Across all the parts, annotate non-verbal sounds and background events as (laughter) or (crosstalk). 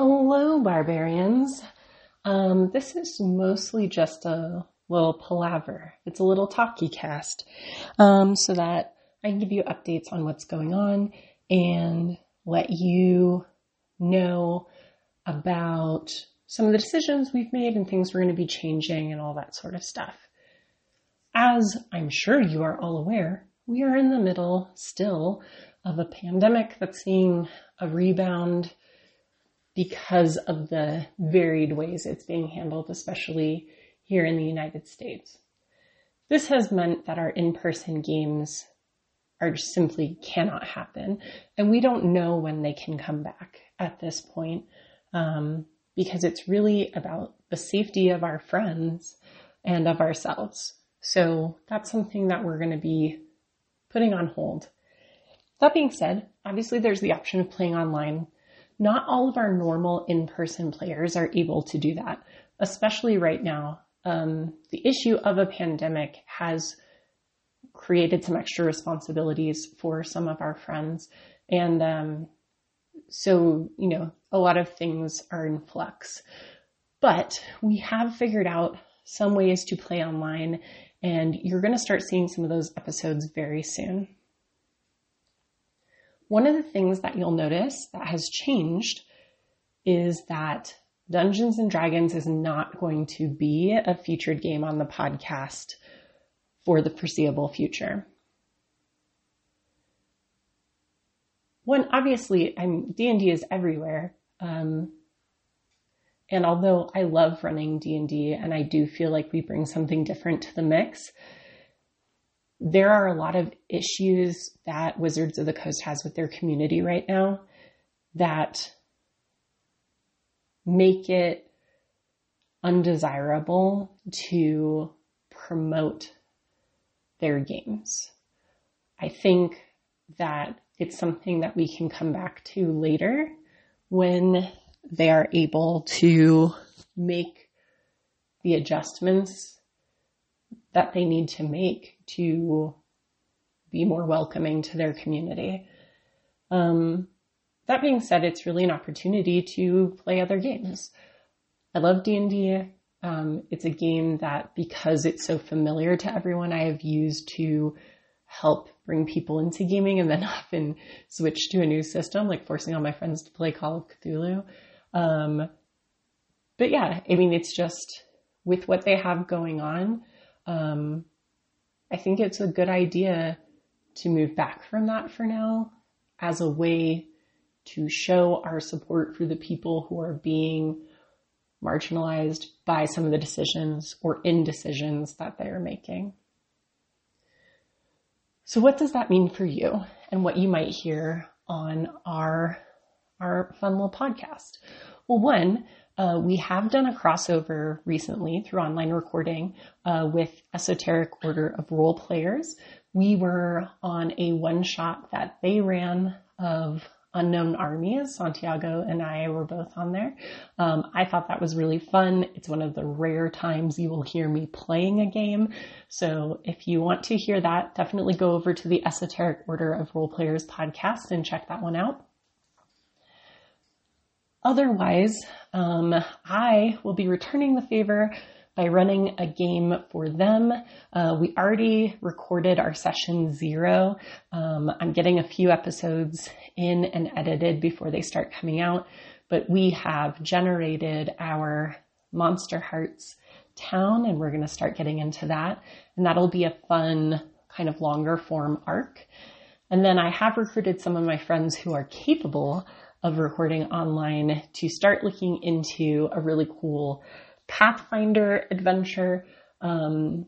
Hello, barbarians. Um, this is mostly just a little palaver. It's a little talkie cast, um, so that I can give you updates on what's going on and let you know about some of the decisions we've made and things we're going to be changing and all that sort of stuff. As I'm sure you are all aware, we are in the middle still of a pandemic that's seeing a rebound because of the varied ways it's being handled, especially here in the United States. This has meant that our in-person games are simply cannot happen, and we don't know when they can come back at this point um, because it's really about the safety of our friends and of ourselves. So that's something that we're going to be putting on hold. That being said, obviously there's the option of playing online not all of our normal in-person players are able to do that, especially right now. Um, the issue of a pandemic has created some extra responsibilities for some of our friends. And um, so, you know, a lot of things are in flux. But we have figured out some ways to play online, and you're going to start seeing some of those episodes very soon. One of the things that you'll notice that has changed is that Dungeons and Dragons is not going to be a featured game on the podcast for the foreseeable future. One, obviously, I'm D&D is everywhere. Um, and although I love running D&D and I do feel like we bring something different to the mix, there are a lot of issues that Wizards of the Coast has with their community right now that make it undesirable to promote their games. I think that it's something that we can come back to later when they are able to make the adjustments that they need to make to be more welcoming to their community. Um, that being said, it's really an opportunity to play other games. I love D&D. Um, it's a game that because it's so familiar to everyone, I have used to help bring people into gaming and then (laughs) often switch to a new system, like forcing all my friends to play Call of Cthulhu. Um, but yeah, I mean, it's just with what they have going on, um, I think it's a good idea to move back from that for now as a way to show our support for the people who are being marginalized by some of the decisions or indecisions that they are making. So what does that mean for you and what you might hear on our, our fun little podcast? Well, one, uh, we have done a crossover recently through online recording uh, with Esoteric Order of Role Players. We were on a one shot that they ran of Unknown Armies. Santiago and I were both on there. Um, I thought that was really fun. It's one of the rare times you will hear me playing a game. So if you want to hear that, definitely go over to the Esoteric Order of Role Players podcast and check that one out. Otherwise, um, I will be returning the favor by running a game for them. Uh, we already recorded our session zero. Um, I'm getting a few episodes in and edited before they start coming out, but we have generated our Monsterhearts town and we're going to start getting into that. And that'll be a fun kind of longer form arc. And then I have recruited some of my friends who are capable of recording online to start looking into a really cool Pathfinder adventure. Um,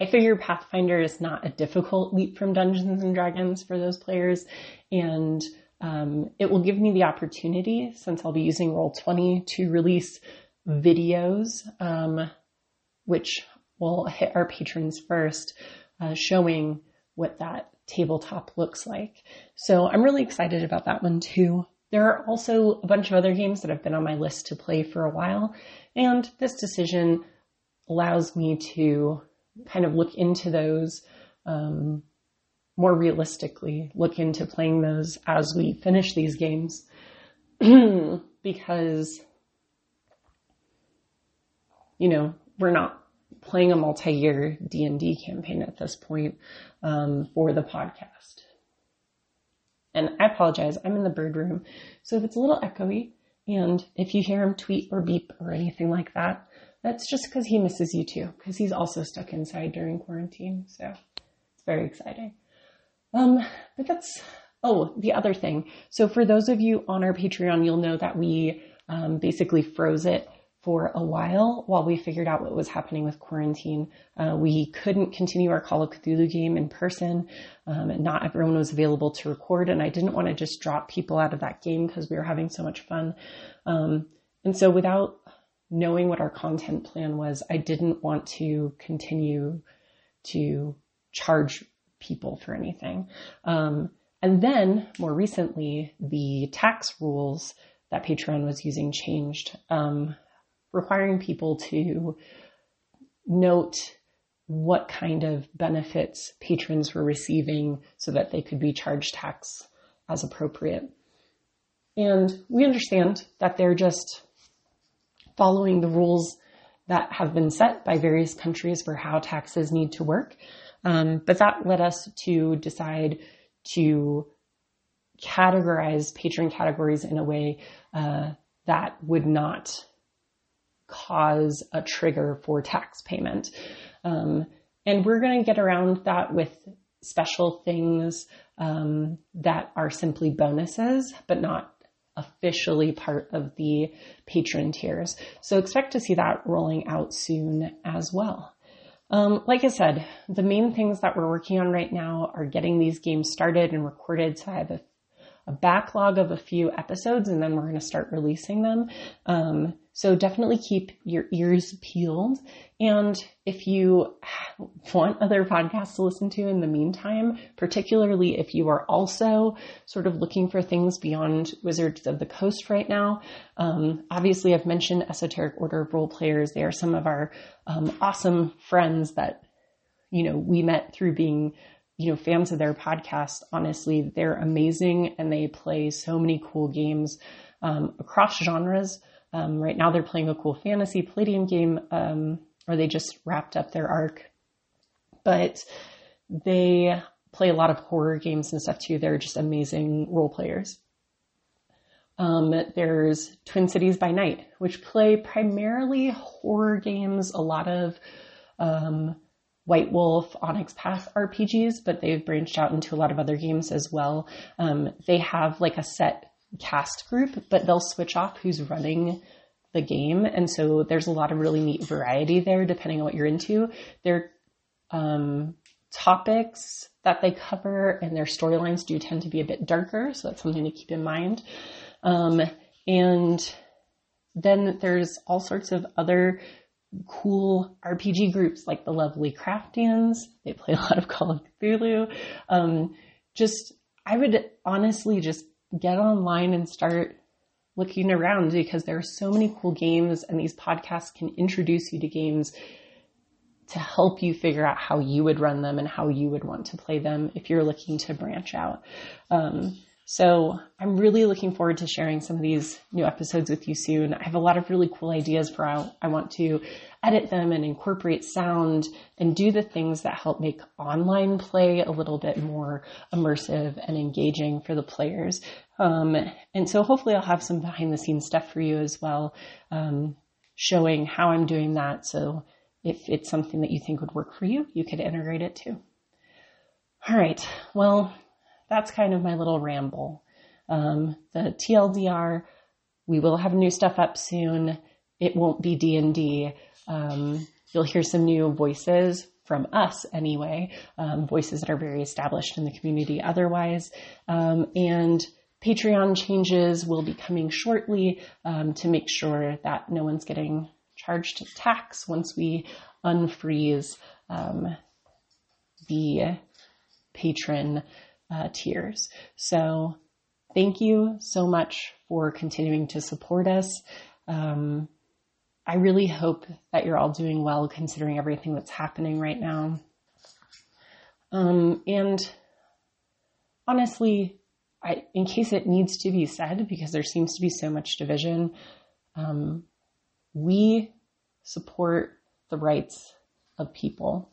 I figure Pathfinder is not a difficult leap from Dungeons and Dragons for those players, and um, it will give me the opportunity, since I'll be using Roll20, to release videos, um, which will hit our patrons first, uh, showing what that tabletop looks like. So I'm really excited about that one too. There are also a bunch of other games that have been on my list to play for a while, and this decision allows me to kind of look into those um, more realistically, look into playing those as we finish these games. (clears throat) because, you know, we're not playing a multi-year D&D campaign at this point um, for the podcast. And I apologize, I'm in the bird room. So if it's a little echoey and if you hear him tweet or beep or anything like that, that's just because he misses you too, because he's also stuck inside during quarantine. So it's very exciting. Um, but that's, oh, the other thing. So for those of you on our Patreon, you'll know that we um, basically froze it for a while while we figured out what was happening with quarantine. Uh, we couldn't continue our Call of Cthulhu game in person, um, and not everyone was available to record. And I didn't want to just drop people out of that game because we were having so much fun. Um, and so, without knowing what our content plan was, I didn't want to continue to charge people for anything. Um, and then, more recently, the tax rules that Patreon was using changed. Um, requiring people to note what kind of benefits patrons were receiving so that they could be charged tax as appropriate. And we understand that they're just following the rules that have been set by various countries for how taxes need to work. Um, but that led us to decide to categorize patron categories in a way uh, that would not cause a trigger for tax payment. Um, and we're going to get around that with special things um, that are simply bonuses, but not officially part of the patron tiers. So expect to see that rolling out soon as well. Um, like I said, the main things that we're working on right now are getting these games started and recorded. So I have a, a backlog of a few episodes and then we're going to start releasing them. Um, so definitely keep your ears peeled. And if you want other podcasts to listen to in the meantime, particularly if you are also sort of looking for things beyond Wizards of the Coast right now, um, obviously I've mentioned Esoteric Order of Role Players. They are some of our um, awesome friends that, you know, we met through being you know, fans of their podcast, honestly, they're amazing and they play so many cool games um, across genres. Um, right now they're playing a cool fantasy Palladium game, um, or they just wrapped up their arc. But they play a lot of horror games and stuff too. They're just amazing role players. Um, there's Twin Cities by Night, which play primarily horror games, a lot of um, White Wolf, Onyx Path RPGs, but they've branched out into a lot of other games as well. Um, they have like a set cast group, but they'll switch off who's running the game. And so there's a lot of really neat variety there depending on what you're into. Their um, topics that they cover and their storylines do tend to be a bit darker, so that's something to keep in mind. Um, and then there's all sorts of other cool RPG groups like the lovely Craftians. They play a lot of Call of Cthulhu. Um, just, I would honestly just get online and start looking around because there are so many cool games and these podcasts can introduce you to games to help you figure out how you would run them and how you would want to play them if you're looking to branch out. Um, so I'm really looking forward to sharing some of these new episodes with you soon. I have a lot of really cool ideas for how I want to edit them and incorporate sound and do the things that help make online play a little bit more immersive and engaging for the players. Um, and so hopefully I'll have some behind the scenes stuff for you as well, um, showing how I'm doing that. So if it's something that you think would work for you, you could integrate it too. All right. Well, that's kind of my little ramble. Um, the TLDR, we will have new stuff up soon. It won't be D&D. Um, you'll hear some new voices from us anyway, um, voices that are very established in the community otherwise. Um, and Patreon changes will be coming shortly um, to make sure that no one's getting charged tax once we unfreeze um, the patron uh, tiers. So thank you so much for continuing to support us. Um, I really hope that you're all doing well considering everything that's happening right now. Um, and honestly, I, in case it needs to be said, because there seems to be so much division, um, we support the rights of people.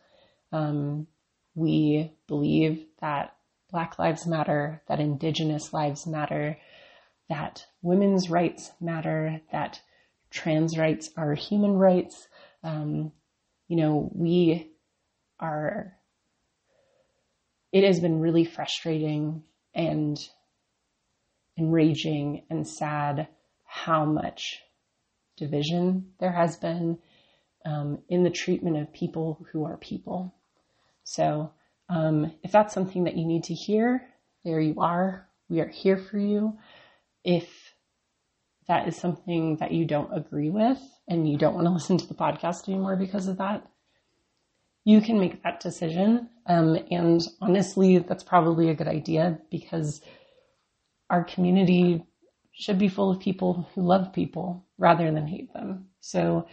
Um, we believe that Black Lives Matter, that Indigenous lives matter, that women's rights matter, that trans rights are human rights. Um, you know, we are, it has been really frustrating and enraging and sad how much division there has been um, in the treatment of people who are people. So, um, if that's something that you need to hear, there you are. We are here for you. If that is something that you don't agree with and you don't want to (laughs) listen to the podcast anymore because of that, you can make that decision. Um, and honestly, that's probably a good idea because our community should be full of people who love people rather than hate them. So,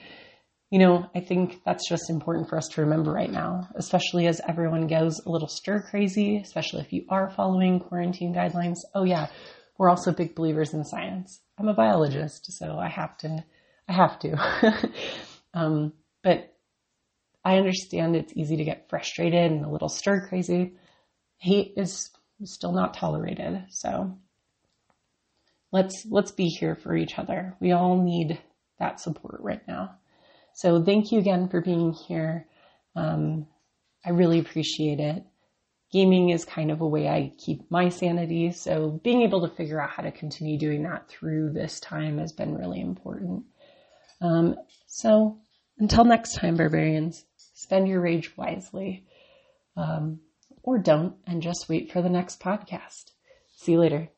you know, I think that's just important for us to remember right now, especially as everyone goes a little stir crazy, especially if you are following quarantine guidelines. Oh yeah, we're also big believers in science. I'm a biologist, so I have to, I have to. (laughs) um, but I understand it's easy to get frustrated and a little stir crazy. Hate is still not tolerated. So let's, let's be here for each other. We all need that support right now. So thank you again for being here. Um, I really appreciate it. Gaming is kind of a way I keep my sanity. So being able to figure out how to continue doing that through this time has been really important. Um, so until next time, barbarians, spend your rage wisely. Um, or don't and just wait for the next podcast. See you later.